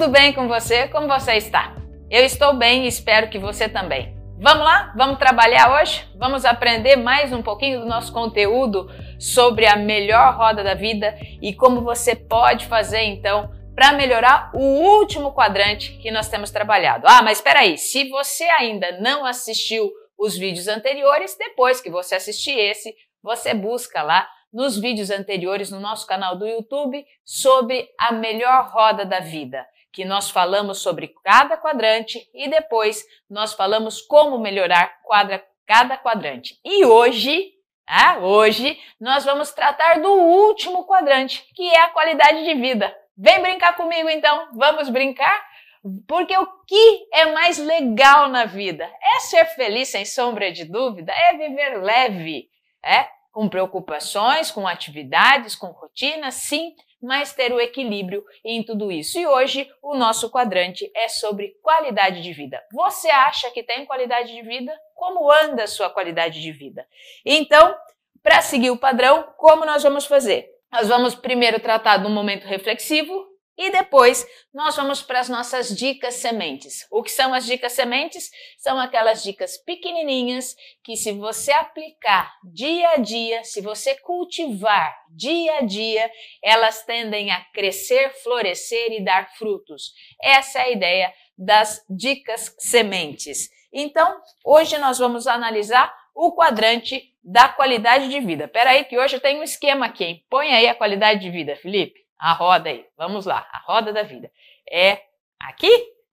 Tudo bem com você? Como você está? Eu estou bem e espero que você também. Vamos lá? Vamos trabalhar hoje? Vamos aprender mais um pouquinho do nosso conteúdo sobre a melhor roda da vida e como você pode fazer então para melhorar o último quadrante que nós temos trabalhado. Ah, mas espera aí, se você ainda não assistiu os vídeos anteriores, depois que você assistir esse, você busca lá nos vídeos anteriores no nosso canal do YouTube sobre a melhor roda da vida, que nós falamos sobre cada quadrante e depois nós falamos como melhorar quadra, cada quadrante. E hoje, ah, hoje nós vamos tratar do último quadrante, que é a qualidade de vida. Vem brincar comigo então, vamos brincar? Porque o que é mais legal na vida? É ser feliz sem sombra de dúvida, é viver leve, é com preocupações, com atividades, com rotina, sim, mas ter o equilíbrio em tudo isso. E hoje o nosso quadrante é sobre qualidade de vida. Você acha que tem qualidade de vida? Como anda a sua qualidade de vida? Então, para seguir o padrão, como nós vamos fazer? Nós vamos primeiro tratar do momento reflexivo, e depois nós vamos para as nossas dicas sementes. O que são as dicas sementes? São aquelas dicas pequenininhas que, se você aplicar dia a dia, se você cultivar dia a dia, elas tendem a crescer, florescer e dar frutos. Essa é a ideia das dicas sementes. Então, hoje nós vamos analisar o quadrante da qualidade de vida. Espera aí que hoje eu tenho um esquema aqui. Hein? Põe aí a qualidade de vida, Felipe. A roda aí. Vamos lá. A roda da vida. É aqui?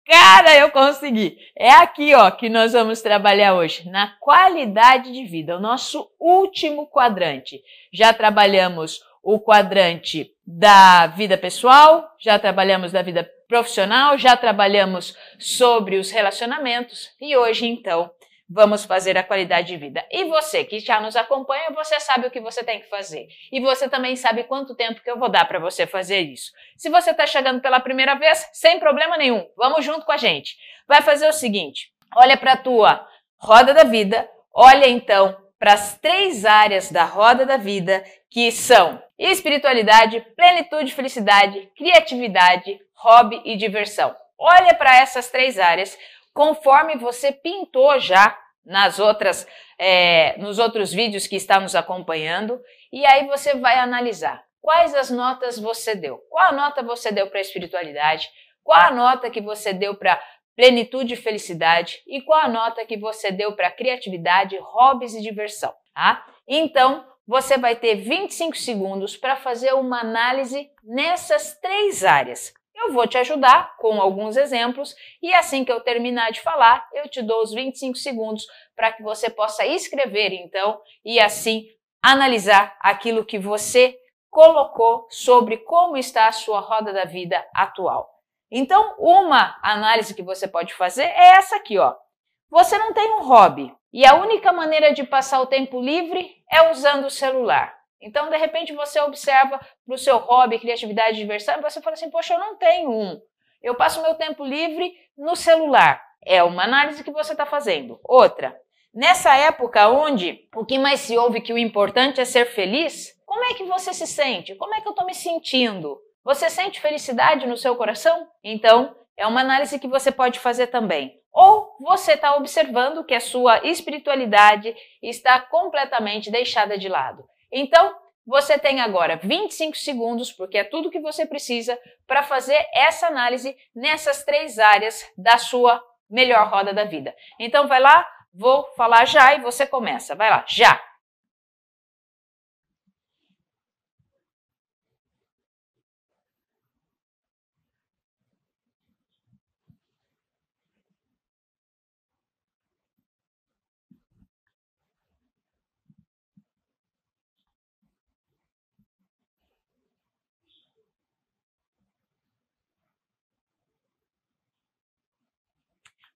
Cara, eu consegui! É aqui, ó, que nós vamos trabalhar hoje, na qualidade de vida, o nosso último quadrante. Já trabalhamos o quadrante da vida pessoal, já trabalhamos da vida profissional, já trabalhamos sobre os relacionamentos e hoje, então, vamos fazer a qualidade de vida. E você que já nos acompanha, você sabe o que você tem que fazer. E você também sabe quanto tempo que eu vou dar para você fazer isso. Se você está chegando pela primeira vez, sem problema nenhum, vamos junto com a gente. Vai fazer o seguinte: olha para a tua roda da vida, olha então para as três áreas da roda da vida que são espiritualidade, plenitude, felicidade, criatividade, hobby e diversão. Olha para essas três áreas conforme você pintou já nas outras, é, nos outros vídeos que está nos acompanhando, e aí você vai analisar quais as notas você deu. Qual a nota você deu para a espiritualidade? Qual a nota que você deu para plenitude e felicidade? E qual a nota que você deu para criatividade, hobbies e diversão? Tá? Então, você vai ter 25 segundos para fazer uma análise nessas três áreas. Eu vou te ajudar com alguns exemplos e assim que eu terminar de falar, eu te dou os 25 segundos para que você possa escrever então e assim analisar aquilo que você colocou sobre como está a sua roda da vida atual. Então, uma análise que você pode fazer é essa aqui, ó. Você não tem um hobby e a única maneira de passar o tempo livre é usando o celular. Então, de repente, você observa para o seu hobby, criatividade diversão, e você fala assim: Poxa, eu não tenho um. Eu passo meu tempo livre no celular. É uma análise que você está fazendo. Outra, nessa época onde o que mais se ouve que o importante é ser feliz, como é que você se sente? Como é que eu estou me sentindo? Você sente felicidade no seu coração? Então, é uma análise que você pode fazer também. Ou você está observando que a sua espiritualidade está completamente deixada de lado. Então, você tem agora 25 segundos, porque é tudo que você precisa para fazer essa análise nessas três áreas da sua melhor roda da vida. Então, vai lá, vou falar já e você começa. Vai lá, já!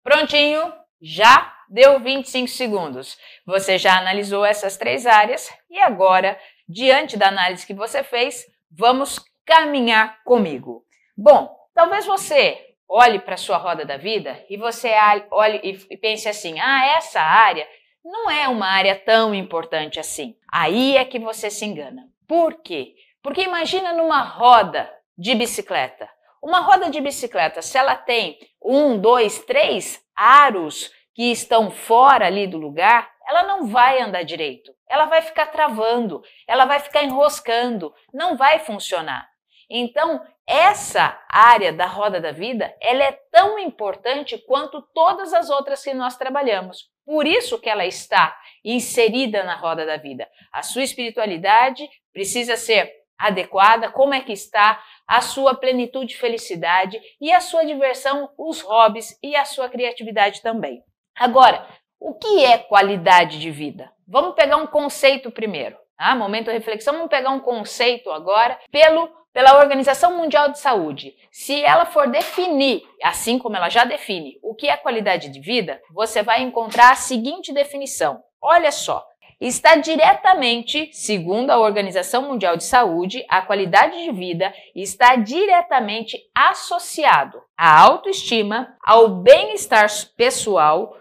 Prontinho, já deu 25 segundos. Você já analisou essas três áreas e agora, diante da análise que você fez, vamos caminhar comigo. Bom, talvez você olhe para a sua roda da vida e você olhe e pense assim: ah, essa área não é uma área tão importante assim. Aí é que você se engana. Por quê? Porque imagina numa roda de bicicleta Uma roda de bicicleta, se ela tem um, dois, três aros que estão fora ali do lugar, ela não vai andar direito. Ela vai ficar travando, ela vai ficar enroscando, não vai funcionar. Então, essa área da roda da vida, ela é tão importante quanto todas as outras que nós trabalhamos. Por isso que ela está inserida na roda da vida. A sua espiritualidade precisa ser adequada, como é que está a sua plenitude e felicidade e a sua diversão, os hobbies e a sua criatividade também. Agora, o que é qualidade de vida? Vamos pegar um conceito primeiro. Tá? Momento de reflexão, vamos pegar um conceito agora pelo pela Organização Mundial de Saúde, se ela for definir, assim como ela já define, o que é qualidade de vida, você vai encontrar a seguinte definição. Olha só, está diretamente, segundo a Organização Mundial de Saúde, a qualidade de vida está diretamente associado à autoestima, ao bem-estar pessoal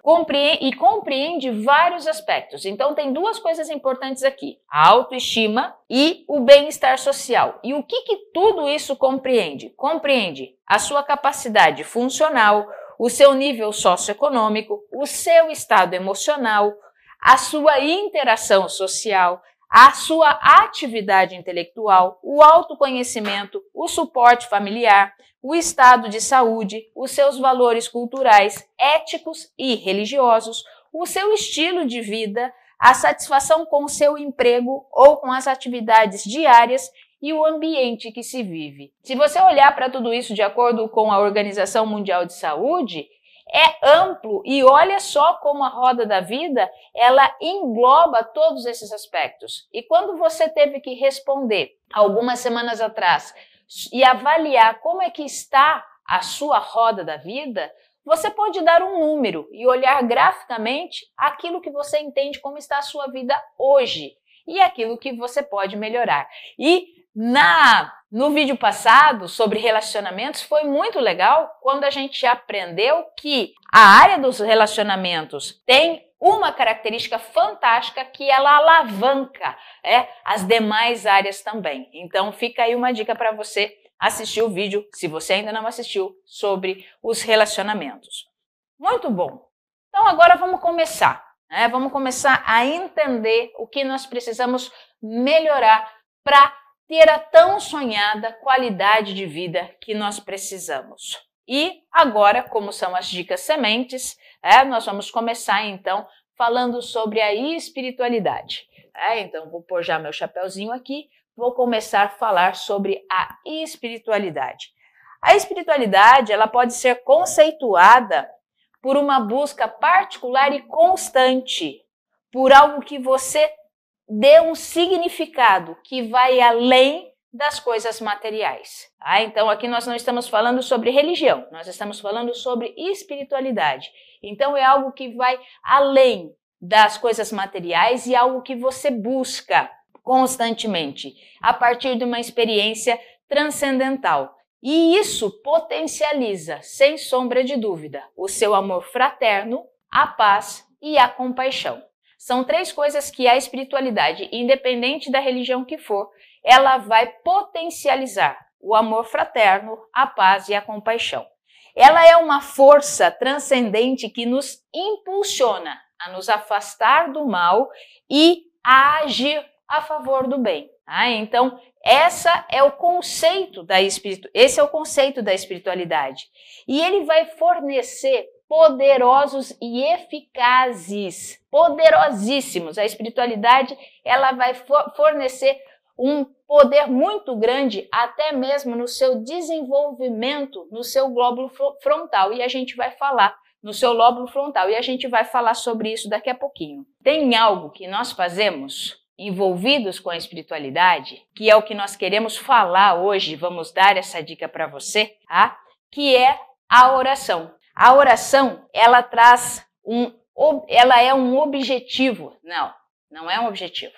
e compreende vários aspectos. Então tem duas coisas importantes aqui: a autoestima e o bem-estar social. E o que, que tudo isso compreende? Compreende a sua capacidade funcional, o seu nível socioeconômico, o seu estado emocional, a sua interação social, a sua atividade intelectual, o autoconhecimento, o suporte familiar, o estado de saúde, os seus valores culturais, éticos e religiosos, o seu estilo de vida, a satisfação com o seu emprego ou com as atividades diárias e o ambiente que se vive. Se você olhar para tudo isso de acordo com a Organização Mundial de Saúde, é amplo e olha só como a roda da vida ela engloba todos esses aspectos. E quando você teve que responder algumas semanas atrás e avaliar como é que está a sua roda da vida, você pode dar um número e olhar graficamente aquilo que você entende como está a sua vida hoje e aquilo que você pode melhorar. E na no vídeo passado sobre relacionamentos foi muito legal quando a gente aprendeu que a área dos relacionamentos tem uma característica fantástica que ela alavanca é, as demais áreas também. Então fica aí uma dica para você assistir o vídeo, se você ainda não assistiu, sobre os relacionamentos. Muito bom. Então agora vamos começar. Né? Vamos começar a entender o que nós precisamos melhorar para ter a tão sonhada qualidade de vida que nós precisamos. E agora, como são as dicas sementes, é, nós vamos começar então falando sobre a espiritualidade. É, então, vou pôr já meu chapéuzinho aqui, vou começar a falar sobre a espiritualidade. A espiritualidade ela pode ser conceituada por uma busca particular e constante por algo que você dê um significado que vai além das coisas materiais. Tá? Então, aqui nós não estamos falando sobre religião, nós estamos falando sobre espiritualidade. Então, é algo que vai além das coisas materiais e algo que você busca constantemente a partir de uma experiência transcendental. E isso potencializa, sem sombra de dúvida, o seu amor fraterno, a paz e a compaixão. São três coisas que a espiritualidade, independente da religião que for, ela vai potencializar: o amor fraterno, a paz e a compaixão. Ela é uma força transcendente que nos impulsiona a nos afastar do mal e a agir a favor do bem. Tá? Então, essa é o conceito da espiritu... esse é o conceito da espiritualidade. E ele vai fornecer poderosos e eficazes, poderosíssimos. A espiritualidade, ela vai fornecer um poder muito grande até mesmo no seu desenvolvimento no seu glóbulo frontal e a gente vai falar no seu lóbulo frontal e a gente vai falar sobre isso daqui a pouquinho. Tem algo que nós fazemos envolvidos com a espiritualidade, que é o que nós queremos falar hoje, vamos dar essa dica para você, tá? Que é a oração. A oração, ela traz um, ela é um objetivo. Não, não é um objetivo.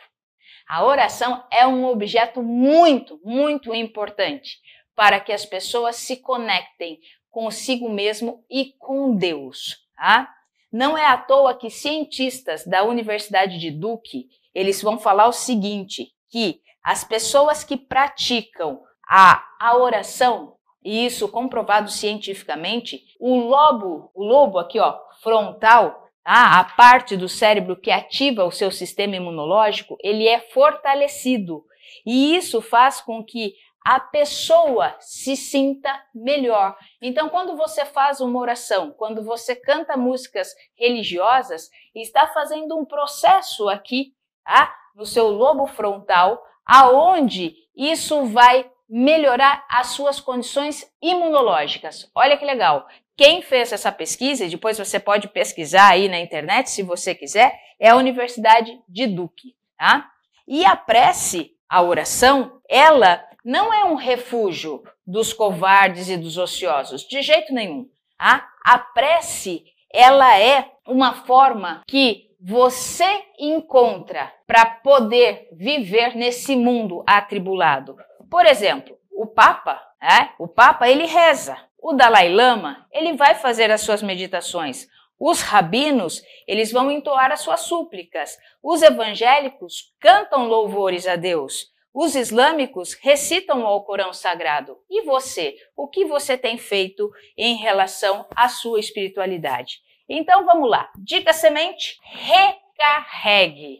A oração é um objeto muito, muito importante para que as pessoas se conectem consigo mesmo e com Deus, tá? Não é à toa que cientistas da Universidade de Duke, eles vão falar o seguinte, que as pessoas que praticam a, a oração e isso comprovado cientificamente, o lobo, o lobo aqui, ó, frontal, tá? a parte do cérebro que ativa o seu sistema imunológico, ele é fortalecido. E isso faz com que a pessoa se sinta melhor. Então, quando você faz uma oração, quando você canta músicas religiosas, está fazendo um processo aqui, tá? no seu lobo frontal, aonde isso vai melhorar as suas condições imunológicas. Olha que legal. Quem fez essa pesquisa, e depois você pode pesquisar aí na internet se você quiser, é a Universidade de Duke, tá? E a prece, a oração, ela não é um refúgio dos covardes e dos ociosos, de jeito nenhum. Tá? A prece, ela é uma forma que você encontra para poder viver nesse mundo atribulado. Por exemplo, o Papa, é? o Papa ele reza. O Dalai Lama ele vai fazer as suas meditações. Os rabinos, eles vão entoar as suas súplicas. Os evangélicos cantam louvores a Deus. Os islâmicos recitam o Alcorão Sagrado. E você? O que você tem feito em relação à sua espiritualidade? Então vamos lá. Dica semente: recarregue.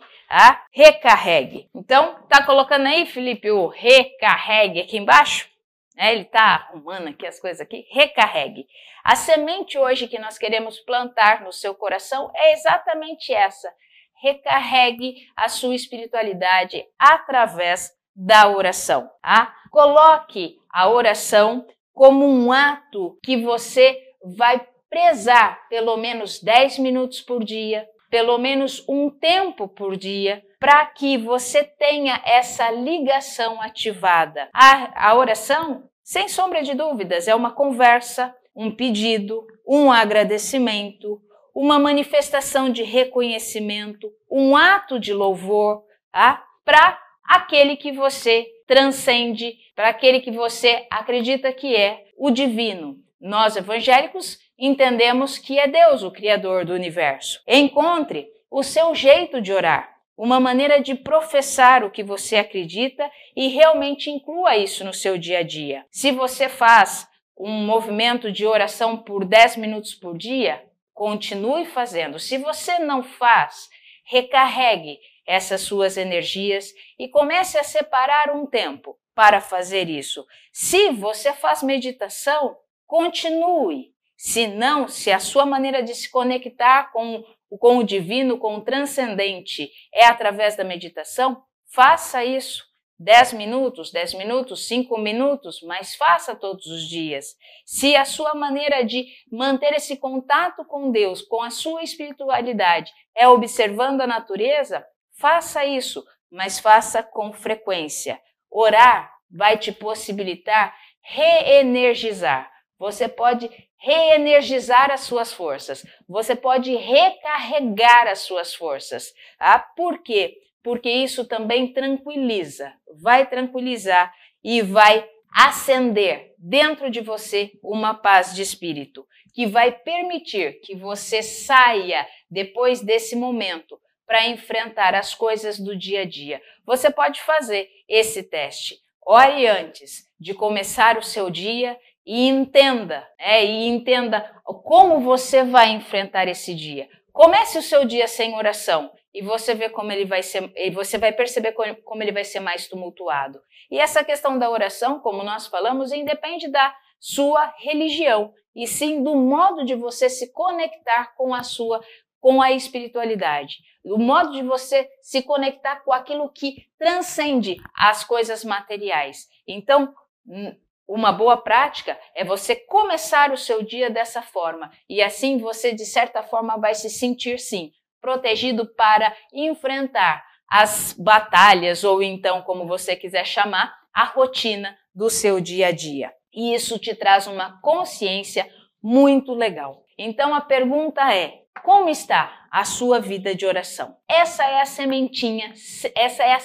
Recarregue. Então, tá colocando aí, Felipe, o recarregue aqui embaixo? É, ele tá arrumando aqui as coisas aqui. Recarregue. A semente hoje que nós queremos plantar no seu coração é exatamente essa. Recarregue a sua espiritualidade através da oração. Tá? Coloque a oração como um ato que você vai prezar pelo menos 10 minutos por dia, pelo menos um tempo por dia, para que você tenha essa ligação ativada. A, a oração, sem sombra de dúvidas, é uma conversa, um pedido, um agradecimento, uma manifestação de reconhecimento, um ato de louvor tá? para aquele que você transcende, para aquele que você acredita que é o divino. Nós evangélicos entendemos que é Deus o Criador do universo. Encontre o seu jeito de orar, uma maneira de professar o que você acredita e realmente inclua isso no seu dia a dia. Se você faz um movimento de oração por 10 minutos por dia, continue fazendo. Se você não faz, recarregue essas suas energias e comece a separar um tempo para fazer isso. Se você faz meditação, continue. Se não, se a sua maneira de se conectar com, com o divino, com o transcendente é através da meditação, faça isso. 10 minutos, 10 minutos, 5 minutos, mas faça todos os dias. Se a sua maneira de manter esse contato com Deus, com a sua espiritualidade, é observando a natureza, Faça isso, mas faça com frequência. Orar vai te possibilitar reenergizar. Você pode reenergizar as suas forças. Você pode recarregar as suas forças. Ah, por quê? Porque isso também tranquiliza, vai tranquilizar e vai acender dentro de você uma paz de espírito que vai permitir que você saia depois desse momento para enfrentar as coisas do dia a dia. Você pode fazer esse teste. Ore antes de começar o seu dia e entenda, é, e entenda como você vai enfrentar esse dia. Comece o seu dia sem oração e você vê como ele vai ser, e você vai perceber como ele vai ser mais tumultuado. E essa questão da oração, como nós falamos, independe da sua religião, e sim do modo de você se conectar com a sua com a espiritualidade, o modo de você se conectar com aquilo que transcende as coisas materiais. Então, hum, uma boa prática é você começar o seu dia dessa forma e assim você de certa forma vai se sentir sim protegido para enfrentar as batalhas ou então como você quiser chamar a rotina do seu dia a dia. E isso te traz uma consciência muito legal. Então a pergunta é: como está a sua vida de oração? Essa é a sementinha, essa é a,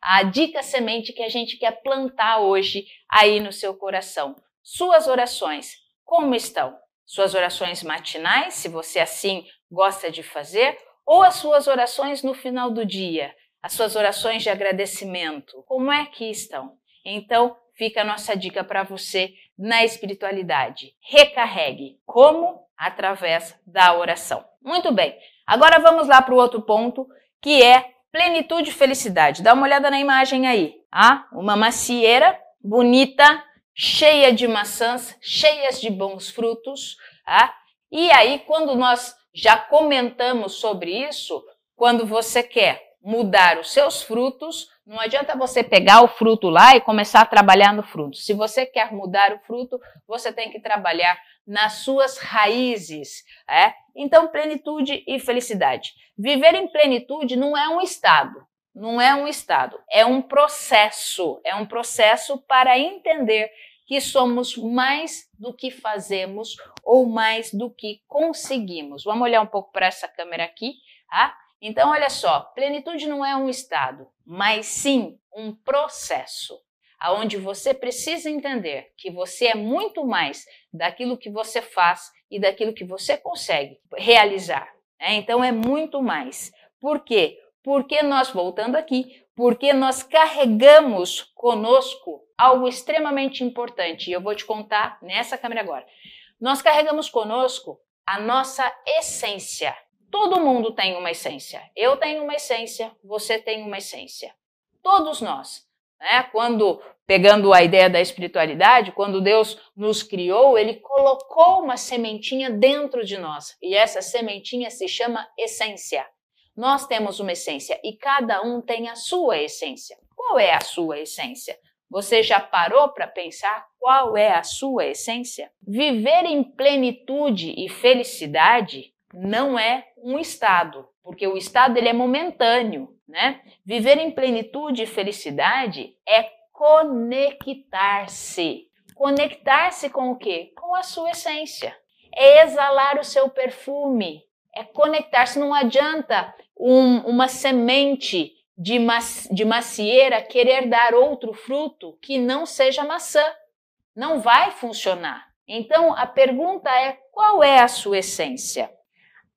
a dica semente que a gente quer plantar hoje aí no seu coração. Suas orações, como estão? Suas orações matinais, se você assim gosta de fazer, ou as suas orações no final do dia, as suas orações de agradecimento, como é que estão? Então, fica a nossa dica para você na espiritualidade. Recarregue. Como? Através da oração. Muito bem. Agora vamos lá para o outro ponto, que é plenitude e felicidade. Dá uma olhada na imagem aí. Ah, uma macieira bonita, cheia de maçãs, cheias de bons frutos. Ah? E aí, quando nós já comentamos sobre isso, quando você quer mudar os seus frutos, não adianta você pegar o fruto lá e começar a trabalhar no fruto. Se você quer mudar o fruto, você tem que trabalhar nas suas raízes. É? Então, plenitude e felicidade. Viver em plenitude não é um estado, não é um estado, é um processo. É um processo para entender que somos mais do que fazemos ou mais do que conseguimos. Vamos olhar um pouco para essa câmera aqui. Tá? Então, olha só, plenitude não é um estado, mas sim um processo, aonde você precisa entender que você é muito mais daquilo que você faz e daquilo que você consegue realizar. Né? Então, é muito mais. Por quê? Porque nós, voltando aqui, porque nós carregamos conosco algo extremamente importante, e eu vou te contar nessa câmera agora. Nós carregamos conosco a nossa essência. Todo mundo tem uma essência. Eu tenho uma essência, você tem uma essência. Todos nós. Né? Quando, pegando a ideia da espiritualidade, quando Deus nos criou, Ele colocou uma sementinha dentro de nós. E essa sementinha se chama essência. Nós temos uma essência e cada um tem a sua essência. Qual é a sua essência? Você já parou para pensar qual é a sua essência? Viver em plenitude e felicidade não é um estado, porque o estado ele é momentâneo, né? Viver em plenitude e felicidade é conectar-se. Conectar-se com o quê? Com a sua essência. É exalar o seu perfume. É conectar-se. Não adianta um, uma semente de, de macieira querer dar outro fruto que não seja maçã. Não vai funcionar. Então a pergunta é: qual é a sua essência?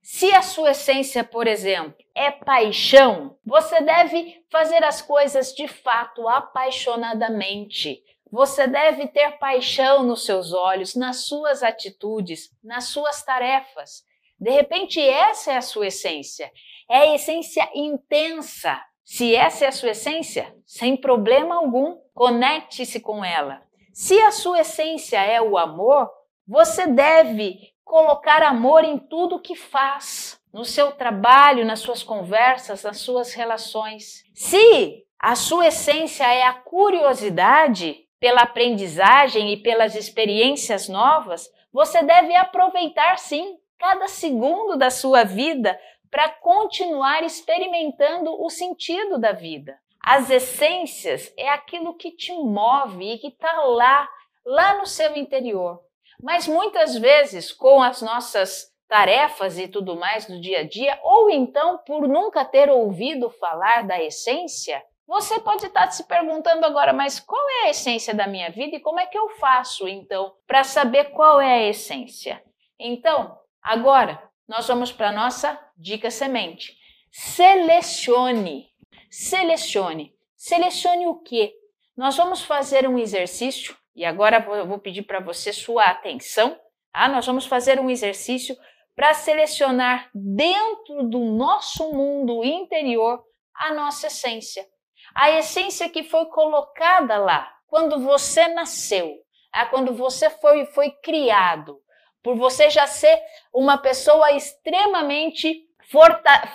Se a sua essência, por exemplo, é paixão, você deve fazer as coisas de fato apaixonadamente. Você deve ter paixão nos seus olhos, nas suas atitudes, nas suas tarefas. De repente, essa é a sua essência. É a essência intensa. Se essa é a sua essência, sem problema algum, conecte-se com ela. Se a sua essência é o amor, você deve colocar amor em tudo que faz, no seu trabalho, nas suas conversas, nas suas relações. Se a sua essência é a curiosidade pela aprendizagem e pelas experiências novas, você deve aproveitar sim cada segundo da sua vida para continuar experimentando o sentido da vida. As essências é aquilo que te move e que está lá, lá no seu interior. Mas muitas vezes, com as nossas tarefas e tudo mais do dia a dia, ou então por nunca ter ouvido falar da essência, você pode estar se perguntando agora, mas qual é a essência da minha vida e como é que eu faço então para saber qual é a essência? Então, agora nós vamos para a nossa dica semente. Selecione. Selecione. Selecione o que? Nós vamos fazer um exercício e agora eu vou pedir para você sua atenção. Tá? Nós vamos fazer um exercício para selecionar dentro do nosso mundo interior a nossa essência. A essência que foi colocada lá quando você nasceu, tá? quando você foi, foi criado, por você já ser uma pessoa extremamente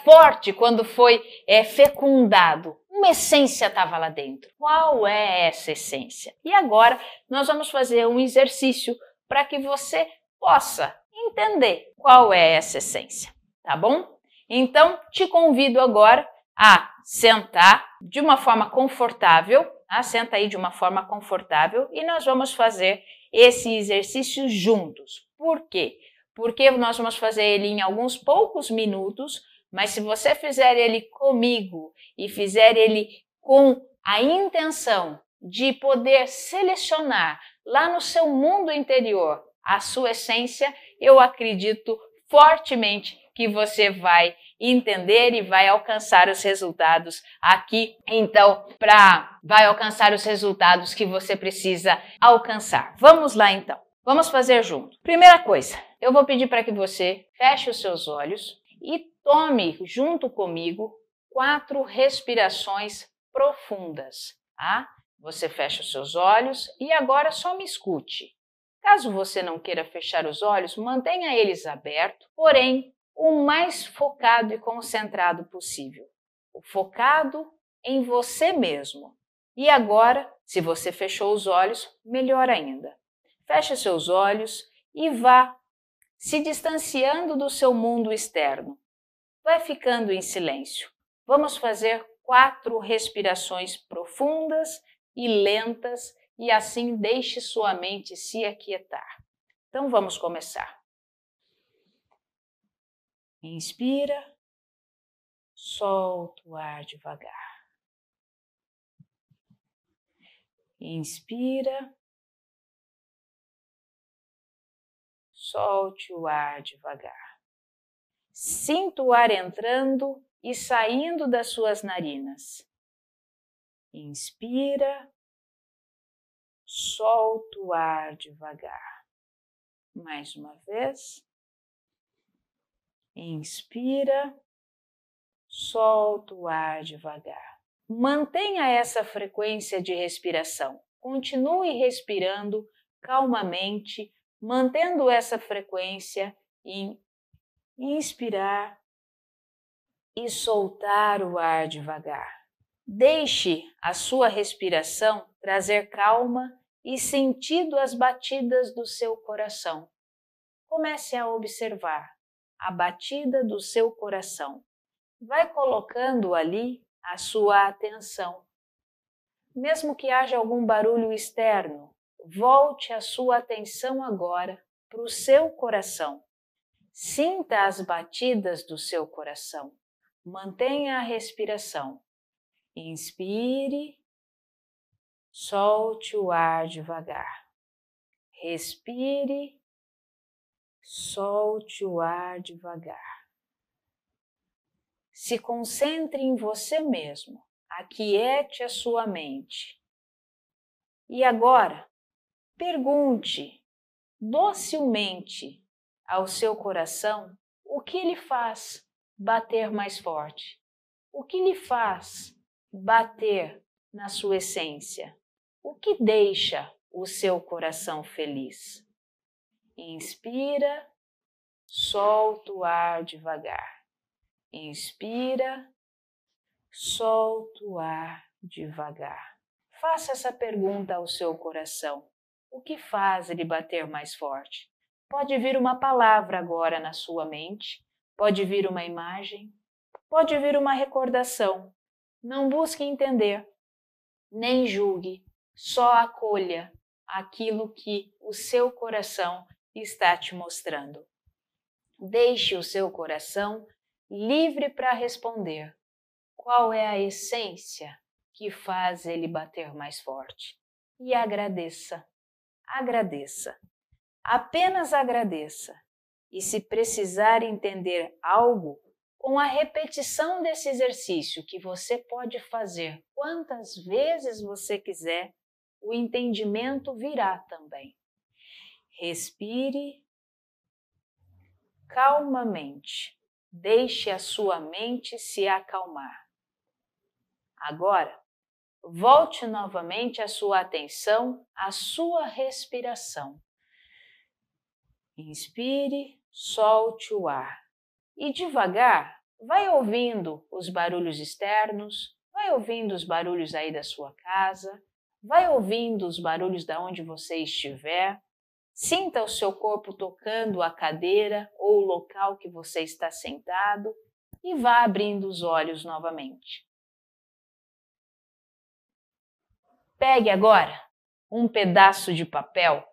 forte quando foi é, fecundado. Uma essência estava lá dentro. Qual é essa essência? E agora nós vamos fazer um exercício para que você possa entender qual é essa essência, tá bom? Então, te convido agora a sentar de uma forma confortável, tá? senta aí de uma forma confortável e nós vamos fazer esse exercício juntos. Por quê? Porque nós vamos fazer ele em alguns poucos minutos mas se você fizer ele comigo e fizer ele com a intenção de poder selecionar lá no seu mundo interior a sua essência, eu acredito fortemente que você vai entender e vai alcançar os resultados aqui. Então, para vai alcançar os resultados que você precisa alcançar. Vamos lá então. Vamos fazer junto. Primeira coisa, eu vou pedir para que você feche os seus olhos e tome junto comigo quatro respirações profundas, tá? Você fecha os seus olhos e agora só me escute. Caso você não queira fechar os olhos, mantenha eles abertos, porém o mais focado e concentrado possível. O focado em você mesmo. E agora, se você fechou os olhos, melhor ainda. Feche seus olhos e vá se distanciando do seu mundo externo. Vai ficando em silêncio. Vamos fazer quatro respirações profundas e lentas e assim deixe sua mente se aquietar. Então vamos começar. Inspira, solta o ar devagar. Inspira, solte o ar devagar. Sinta o ar entrando e saindo das suas narinas. Inspira, solta o ar devagar. Mais uma vez. Inspira, solta o ar devagar. Mantenha essa frequência de respiração. Continue respirando calmamente mantendo essa frequência em inspirar e soltar o ar devagar. Deixe a sua respiração trazer calma e sentido às batidas do seu coração. Comece a observar a batida do seu coração. Vai colocando ali a sua atenção. Mesmo que haja algum barulho externo, volte a sua atenção agora para o seu coração. Sinta as batidas do seu coração. Mantenha a respiração. Inspire, solte o ar devagar. Respire, solte o ar devagar. Se concentre em você mesmo, aquiete a sua mente. E agora, Pergunte docilmente ao seu coração o que lhe faz bater mais forte, o que lhe faz bater na sua essência, o que deixa o seu coração feliz. Inspira, solta o ar devagar. Inspira, solta o ar devagar. Faça essa pergunta ao seu coração. O que faz ele bater mais forte? Pode vir uma palavra agora na sua mente, pode vir uma imagem, pode vir uma recordação. Não busque entender, nem julgue, só acolha aquilo que o seu coração está te mostrando. Deixe o seu coração livre para responder qual é a essência que faz ele bater mais forte e agradeça agradeça. Apenas agradeça. E se precisar entender algo, com a repetição desse exercício que você pode fazer quantas vezes você quiser, o entendimento virá também. Respire calmamente. Deixe a sua mente se acalmar. Agora, Volte novamente a sua atenção à sua respiração. Inspire, solte o ar. E devagar, vai ouvindo os barulhos externos, vai ouvindo os barulhos aí da sua casa, vai ouvindo os barulhos da onde você estiver. Sinta o seu corpo tocando a cadeira ou o local que você está sentado e vá abrindo os olhos novamente. Pegue agora um pedaço de papel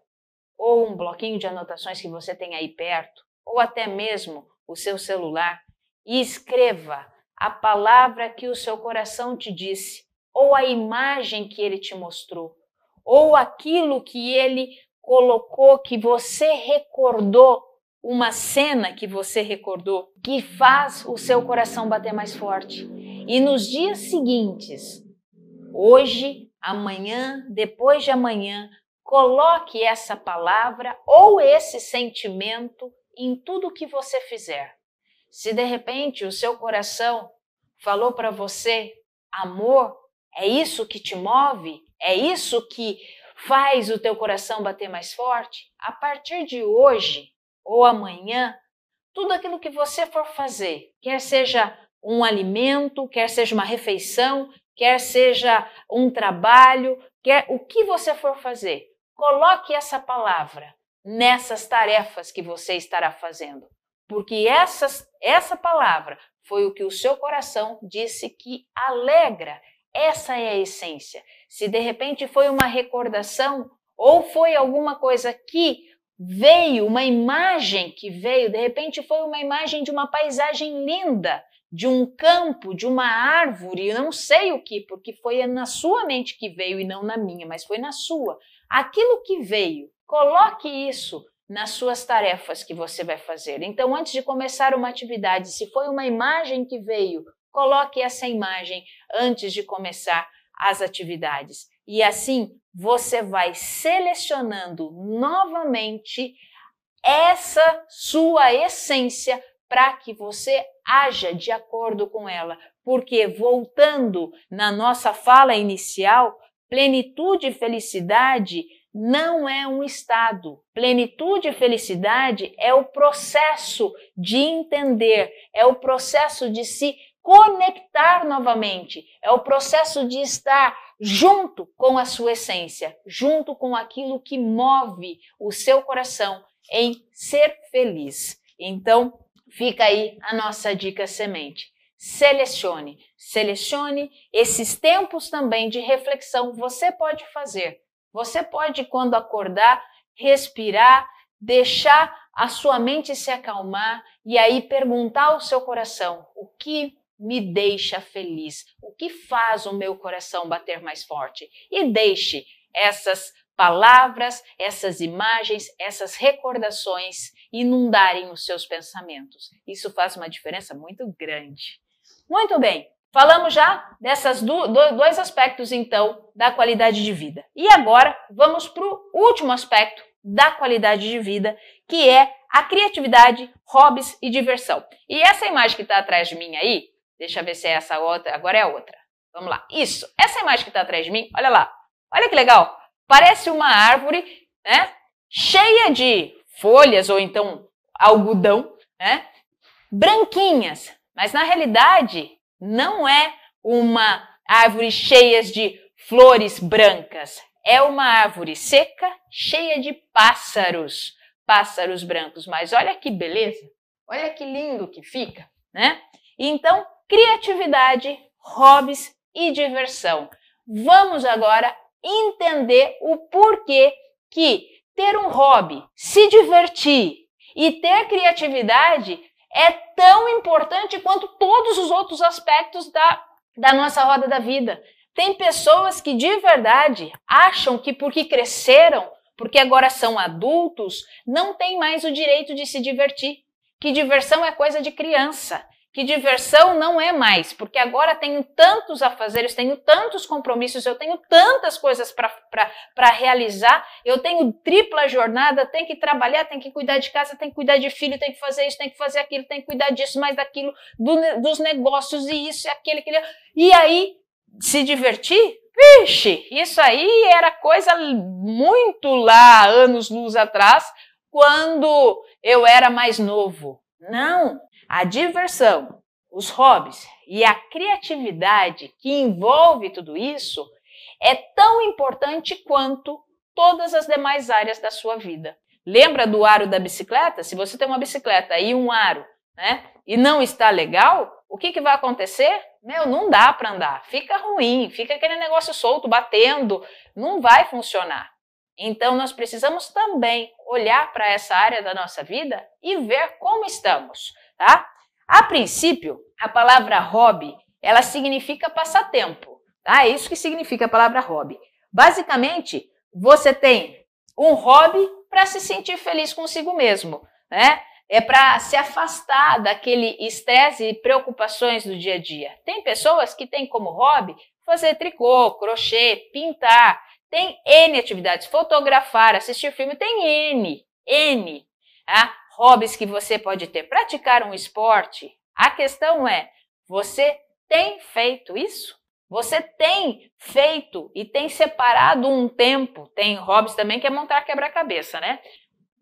ou um bloquinho de anotações que você tem aí perto, ou até mesmo o seu celular, e escreva a palavra que o seu coração te disse, ou a imagem que ele te mostrou, ou aquilo que ele colocou, que você recordou uma cena que você recordou que faz o seu coração bater mais forte. E nos dias seguintes, hoje, amanhã, depois de amanhã, coloque essa palavra ou esse sentimento em tudo que você fizer. Se de repente o seu coração falou para você amor, é isso que te move? É isso que faz o teu coração bater mais forte? A partir de hoje ou amanhã, tudo aquilo que você for fazer, quer seja um alimento, quer seja uma refeição, quer seja um trabalho, quer o que você for fazer, coloque essa palavra nessas tarefas que você estará fazendo, porque essas, essa palavra foi o que o seu coração disse que alegra. Essa é a essência. Se de repente foi uma recordação ou foi alguma coisa que veio, uma imagem que veio, de repente foi uma imagem de uma paisagem linda, de um campo, de uma árvore, eu não sei o que, porque foi na sua mente que veio e não na minha, mas foi na sua. Aquilo que veio, coloque isso nas suas tarefas que você vai fazer. Então, antes de começar uma atividade, se foi uma imagem que veio, coloque essa imagem antes de começar as atividades. E assim você vai selecionando novamente essa sua essência para que você haja de acordo com ela. Porque, voltando na nossa fala inicial, plenitude e felicidade não é um estado. Plenitude e felicidade é o processo de entender, é o processo de se conectar novamente, é o processo de estar junto com a sua essência, junto com aquilo que move o seu coração em ser feliz. Então, fica aí a nossa dica semente. Selecione, selecione esses tempos também de reflexão. Você pode fazer você pode, quando acordar, respirar, deixar a sua mente se acalmar e aí perguntar ao seu coração: o que me deixa feliz? O que faz o meu coração bater mais forte? E deixe essas palavras, essas imagens, essas recordações inundarem os seus pensamentos. Isso faz uma diferença muito grande. Muito bem. Falamos já desses do, do, dois aspectos, então, da qualidade de vida. E agora vamos para o último aspecto da qualidade de vida, que é a criatividade, hobbies e diversão. E essa imagem que está atrás de mim aí, deixa eu ver se é essa outra, agora é a outra. Vamos lá. Isso, essa imagem que está atrás de mim, olha lá. Olha que legal. Parece uma árvore, né? Cheia de folhas ou então algodão, né? Branquinhas. Mas na realidade, não é uma árvore cheia de flores brancas, é uma árvore seca, cheia de pássaros, pássaros brancos. Mas olha que beleza, olha que lindo que fica, né? Então, criatividade, hobbies e diversão. Vamos agora entender o porquê que ter um hobby, se divertir e ter criatividade é tão importante quanto todos os outros aspectos da, da nossa roda da vida. Tem pessoas que de verdade acham que porque cresceram, porque agora são adultos, não tem mais o direito de se divertir. Que diversão é coisa de criança que diversão não é mais, porque agora tenho tantos afazeres, tenho tantos compromissos, eu tenho tantas coisas para realizar, eu tenho tripla jornada, tenho que trabalhar, tenho que cuidar de casa, tenho que cuidar de filho, tenho que fazer isso, tenho que fazer aquilo, tenho que cuidar disso, mais daquilo, do, dos negócios e isso e aquele, aquele. E aí, se divertir? Vixe, isso aí era coisa muito lá, anos luz atrás, quando eu era mais novo. Não, a diversão, os hobbies e a criatividade que envolve tudo isso é tão importante quanto todas as demais áreas da sua vida. Lembra do aro da bicicleta? Se você tem uma bicicleta e um aro, né, e não está legal, o que, que vai acontecer? Meu, não dá para andar, fica ruim, fica aquele negócio solto, batendo, não vai funcionar. Então, nós precisamos também olhar para essa área da nossa vida e ver como estamos tá? A princípio, a palavra hobby, ela significa passatempo, tá? É isso que significa a palavra hobby. Basicamente, você tem um hobby para se sentir feliz consigo mesmo, né? é para se afastar daquele estresse e preocupações do dia a dia. Tem pessoas que têm como hobby fazer tricô, crochê, pintar, tem N atividades, fotografar, assistir filme, tem N, N tá? Hobbies que você pode ter. Praticar um esporte. A questão é, você tem feito isso? Você tem feito e tem separado um tempo. Tem hobbies também que é montar quebra-cabeça, né?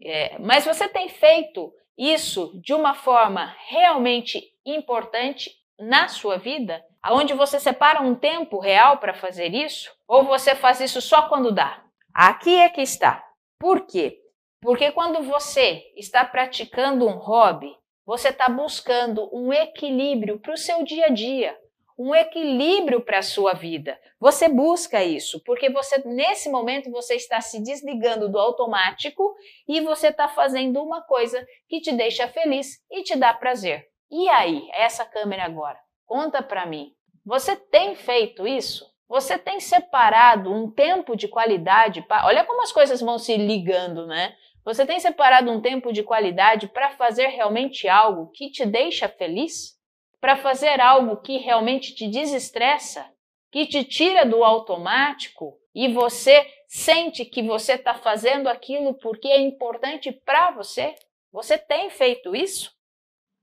É, mas você tem feito isso de uma forma realmente importante na sua vida? Onde você separa um tempo real para fazer isso? Ou você faz isso só quando dá? Aqui é que está. Por quê? Porque quando você está praticando um hobby, você está buscando um equilíbrio para o seu dia a dia, um equilíbrio para a sua vida. Você busca isso, porque você nesse momento você está se desligando do automático e você está fazendo uma coisa que te deixa feliz e te dá prazer. E aí, essa câmera agora, conta para mim. Você tem feito isso? Você tem separado um tempo de qualidade? Pra... Olha como as coisas vão se ligando, né? Você tem separado um tempo de qualidade para fazer realmente algo que te deixa feliz? Para fazer algo que realmente te desestressa? Que te tira do automático e você sente que você está fazendo aquilo porque é importante para você? Você tem feito isso?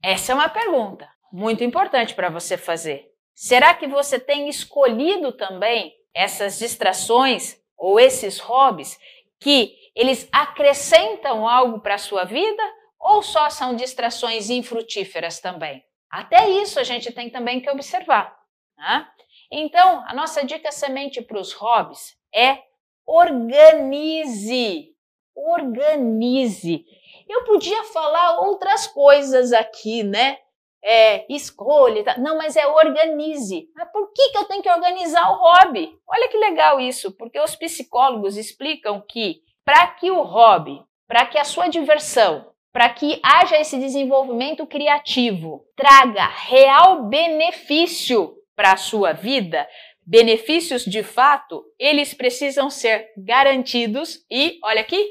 Essa é uma pergunta muito importante para você fazer. Será que você tem escolhido também essas distrações ou esses hobbies que eles acrescentam algo para a sua vida ou só são distrações infrutíferas também? Até isso a gente tem também que observar. Né? Então, a nossa dica semente para os hobbies é organize. Organize. Eu podia falar outras coisas aqui, né? É, escolha, tá? não, mas é organize. Mas por que, que eu tenho que organizar o hobby? Olha que legal isso, porque os psicólogos explicam que para que o hobby, para que a sua diversão, para que haja esse desenvolvimento criativo, traga real benefício para a sua vida, benefícios de fato, eles precisam ser garantidos e, olha aqui,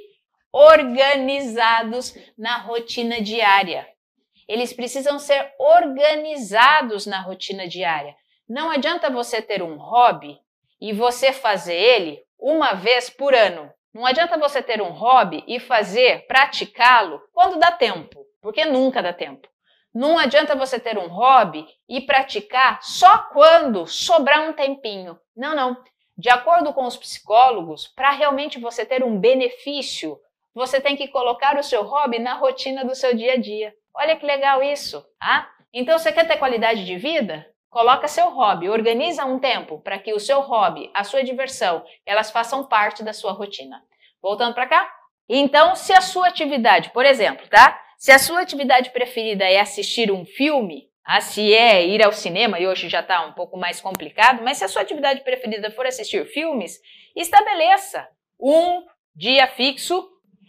organizados na rotina diária. Eles precisam ser organizados na rotina diária. Não adianta você ter um hobby e você fazer ele uma vez por ano. Não adianta você ter um hobby e fazer, praticá-lo quando dá tempo, porque nunca dá tempo. Não adianta você ter um hobby e praticar só quando sobrar um tempinho. Não, não. De acordo com os psicólogos, para realmente você ter um benefício, você tem que colocar o seu hobby na rotina do seu dia a dia. Olha que legal isso, tá? Então você quer ter qualidade de vida? Coloca seu hobby, organiza um tempo para que o seu hobby, a sua diversão, elas façam parte da sua rotina. Voltando para cá. Então, se a sua atividade, por exemplo, tá? Se a sua atividade preferida é assistir um filme, ah, se é ir ao cinema, e hoje já está um pouco mais complicado, mas se a sua atividade preferida for assistir filmes, estabeleça um dia fixo,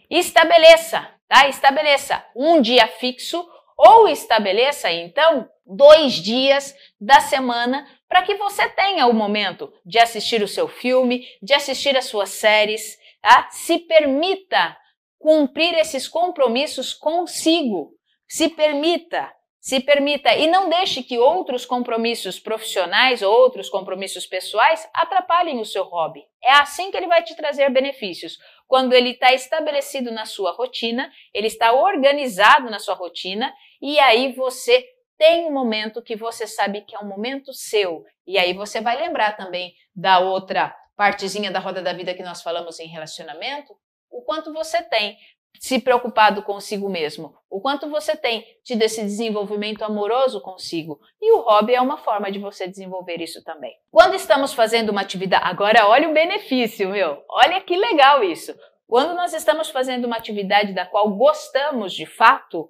estabeleça, tá? Estabeleça um dia fixo ou estabeleça então dois dias da semana para que você tenha o momento de assistir o seu filme, de assistir as suas séries, tá? Se permita cumprir esses compromissos consigo. Se permita, se permita e não deixe que outros compromissos profissionais ou outros compromissos pessoais atrapalhem o seu hobby. É assim que ele vai te trazer benefícios. Quando ele está estabelecido na sua rotina, ele está organizado na sua rotina e aí você tem um momento que você sabe que é um momento seu. E aí você vai lembrar também da outra partezinha da roda da vida que nós falamos em relacionamento, o quanto você tem se preocupado consigo mesmo, o quanto você tem tido esse desenvolvimento amoroso consigo. E o hobby é uma forma de você desenvolver isso também. Quando estamos fazendo uma atividade, agora olha o benefício, meu. Olha que legal isso. Quando nós estamos fazendo uma atividade da qual gostamos de fato,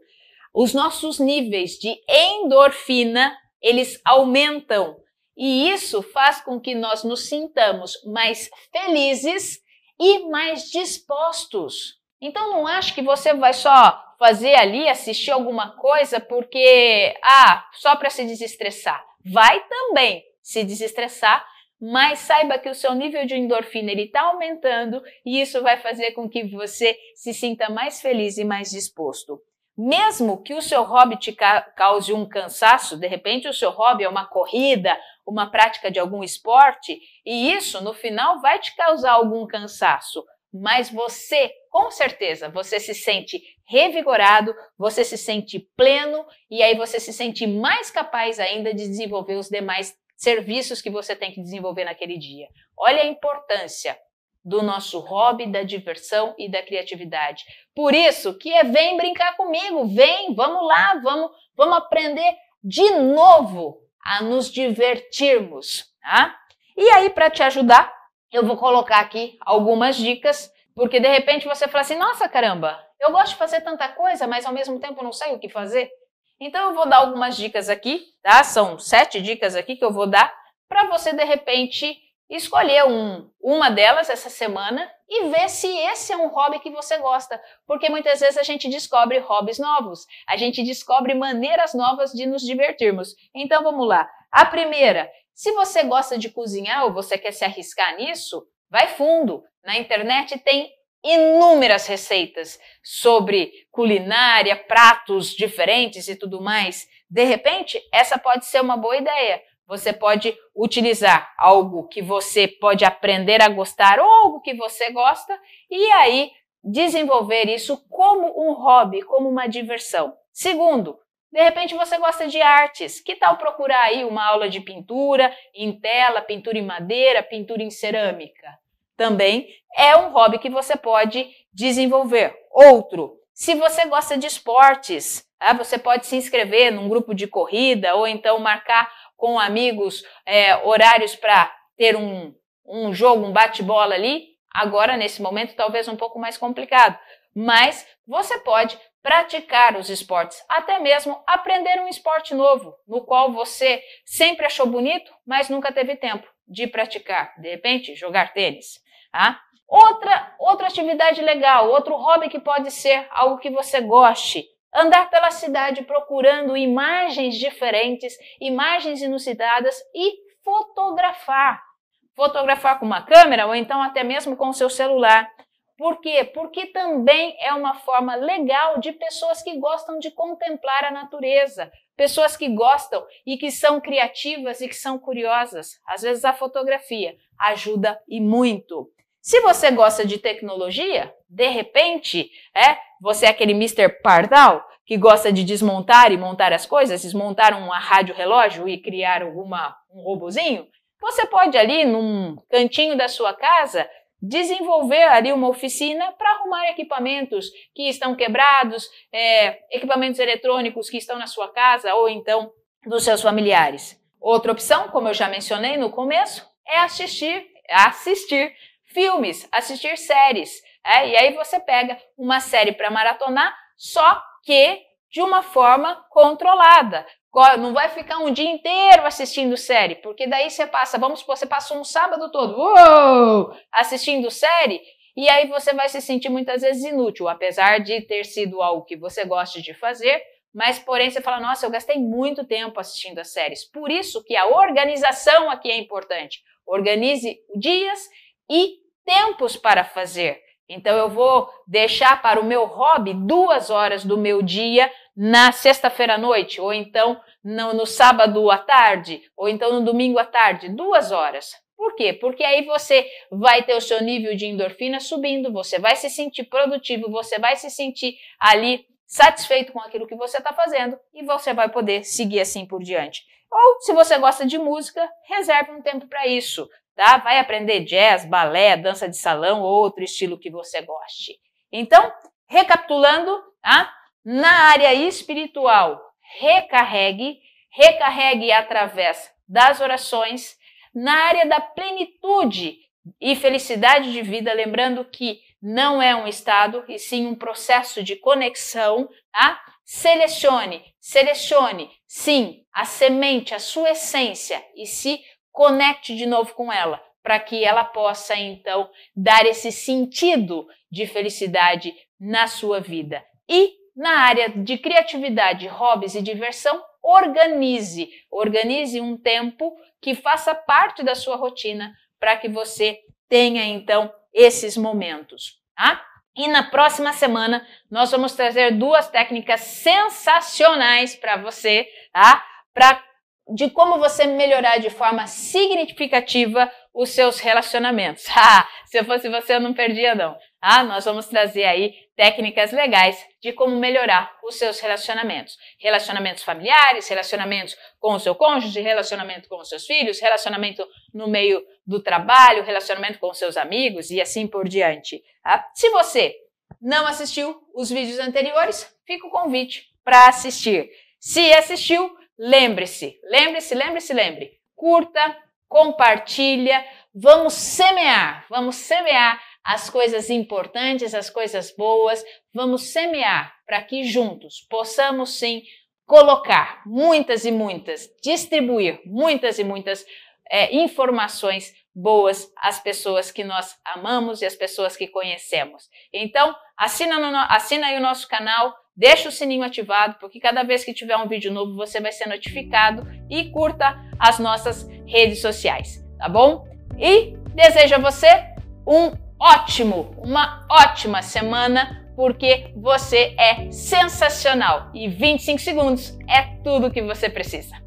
os nossos níveis de endorfina, eles aumentam e isso faz com que nós nos sintamos mais felizes e mais dispostos. Então não acho que você vai só fazer ali, assistir alguma coisa porque, ah, só para se desestressar. Vai também se desestressar, mas saiba que o seu nível de endorfina ele está aumentando e isso vai fazer com que você se sinta mais feliz e mais disposto. Mesmo que o seu hobby te cause um cansaço, de repente o seu hobby é uma corrida, uma prática de algum esporte, e isso no final vai te causar algum cansaço, mas você, com certeza, você se sente revigorado, você se sente pleno e aí você se sente mais capaz ainda de desenvolver os demais serviços que você tem que desenvolver naquele dia. Olha a importância do nosso hobby, da diversão e da criatividade. Por isso que é vem brincar comigo, vem, vamos lá, vamos, vamos aprender de novo a nos divertirmos, tá? E aí para te ajudar, eu vou colocar aqui algumas dicas, porque de repente você fala assim: "Nossa, caramba, eu gosto de fazer tanta coisa, mas ao mesmo tempo não sei o que fazer". Então eu vou dar algumas dicas aqui, tá? São sete dicas aqui que eu vou dar para você de repente escolher um, uma delas essa semana e ver se esse é um hobby que você gosta, porque muitas vezes a gente descobre hobbies novos, a gente descobre maneiras novas de nos divertirmos. Então vamos lá. A primeira, se você gosta de cozinhar ou você quer se arriscar nisso, vai fundo. Na internet tem inúmeras receitas sobre culinária, pratos diferentes e tudo mais. De repente, essa pode ser uma boa ideia você pode utilizar algo que você pode aprender a gostar ou algo que você gosta e aí desenvolver isso como um hobby, como uma diversão. Segundo, de repente você gosta de artes. Que tal procurar aí uma aula de pintura em tela, pintura em madeira, pintura em cerâmica? Também é um hobby que você pode desenvolver. Outro, se você gosta de esportes, ah, você pode se inscrever num grupo de corrida ou então marcar com amigos é, horários para ter um, um jogo, um bate-bola ali, agora nesse momento talvez um pouco mais complicado. Mas você pode praticar os esportes, até mesmo aprender um esporte novo, no qual você sempre achou bonito, mas nunca teve tempo de praticar. De repente, jogar tênis. Tá? Outra, outra atividade legal, outro hobby que pode ser algo que você goste, andar pela cidade procurando imagens diferentes, imagens inusitadas e fotografar. Fotografar com uma câmera ou então até mesmo com o seu celular. Por quê? Porque também é uma forma legal de pessoas que gostam de contemplar a natureza, pessoas que gostam e que são criativas e que são curiosas. Às vezes a fotografia ajuda e muito. Se você gosta de tecnologia, de repente, é, você é aquele Mr. Pardal que gosta de desmontar e montar as coisas, desmontar um rádio relógio e criar alguma, um robozinho, você pode ali num cantinho da sua casa desenvolver ali uma oficina para arrumar equipamentos que estão quebrados, é, equipamentos eletrônicos que estão na sua casa ou então dos seus familiares. Outra opção, como eu já mencionei no começo, é assistir, assistir filmes, assistir séries. É? E aí você pega uma série para maratonar, só que de uma forma controlada. Não vai ficar um dia inteiro assistindo série, porque daí você passa, vamos supor, você passou um sábado todo uou, assistindo série, e aí você vai se sentir muitas vezes inútil, apesar de ter sido algo que você gosta de fazer, mas porém você fala, nossa, eu gastei muito tempo assistindo as séries. Por isso que a organização aqui é importante. Organize dias e tempos para fazer. Então eu vou deixar para o meu hobby duas horas do meu dia na sexta-feira à noite, ou então no, no, sábado à tarde, ou então no domingo à tarde, duas horas. Por quê? Porque aí você vai ter o seu nível de endorfina subindo, você vai se sentir produtivo, você vai se sentir ali satisfeito com aquilo que você está fazendo e você vai poder seguir assim por diante. Ou, se você gosta de música, reserve um tempo para isso tá? Vai aprender jazz, balé, dança de salão ou outro estilo que você goste. Então, recapitulando, tá? Na área espiritual, recarregue, recarregue através das orações. Na área da plenitude e felicidade de vida, lembrando que não é um estado, e sim um processo de conexão, tá? Selecione, selecione, sim, a semente, a sua essência e se conecte de novo com ela, para que ela possa então dar esse sentido de felicidade na sua vida. E na área de criatividade, hobbies e diversão, organize, organize um tempo que faça parte da sua rotina para que você tenha então esses momentos, tá? E na próxima semana nós vamos trazer duas técnicas sensacionais para você, tá? Para de como você melhorar de forma significativa os seus relacionamentos. Ah, se eu fosse você, eu não perdia não. Ah, nós vamos trazer aí técnicas legais de como melhorar os seus relacionamentos. Relacionamentos familiares, relacionamentos com o seu cônjuge, relacionamento com os seus filhos, relacionamento no meio do trabalho, relacionamento com os seus amigos e assim por diante. Tá? Se você não assistiu os vídeos anteriores, fica o convite para assistir. Se assistiu, lembre-se, lembre-se, lembre-se, lembre. Curta, compartilha, vamos semear, vamos semear as coisas importantes, as coisas boas, vamos semear para que juntos possamos sim colocar muitas e muitas, distribuir muitas e muitas é, informações boas às pessoas que nós amamos e às pessoas que conhecemos. Então, assina, no, assina aí o nosso canal, deixa o sininho ativado, porque cada vez que tiver um vídeo novo você vai ser notificado e curta as nossas redes sociais, tá bom? E desejo a você um ótimo, uma ótima semana, porque você é sensacional e 25 segundos é tudo que você precisa.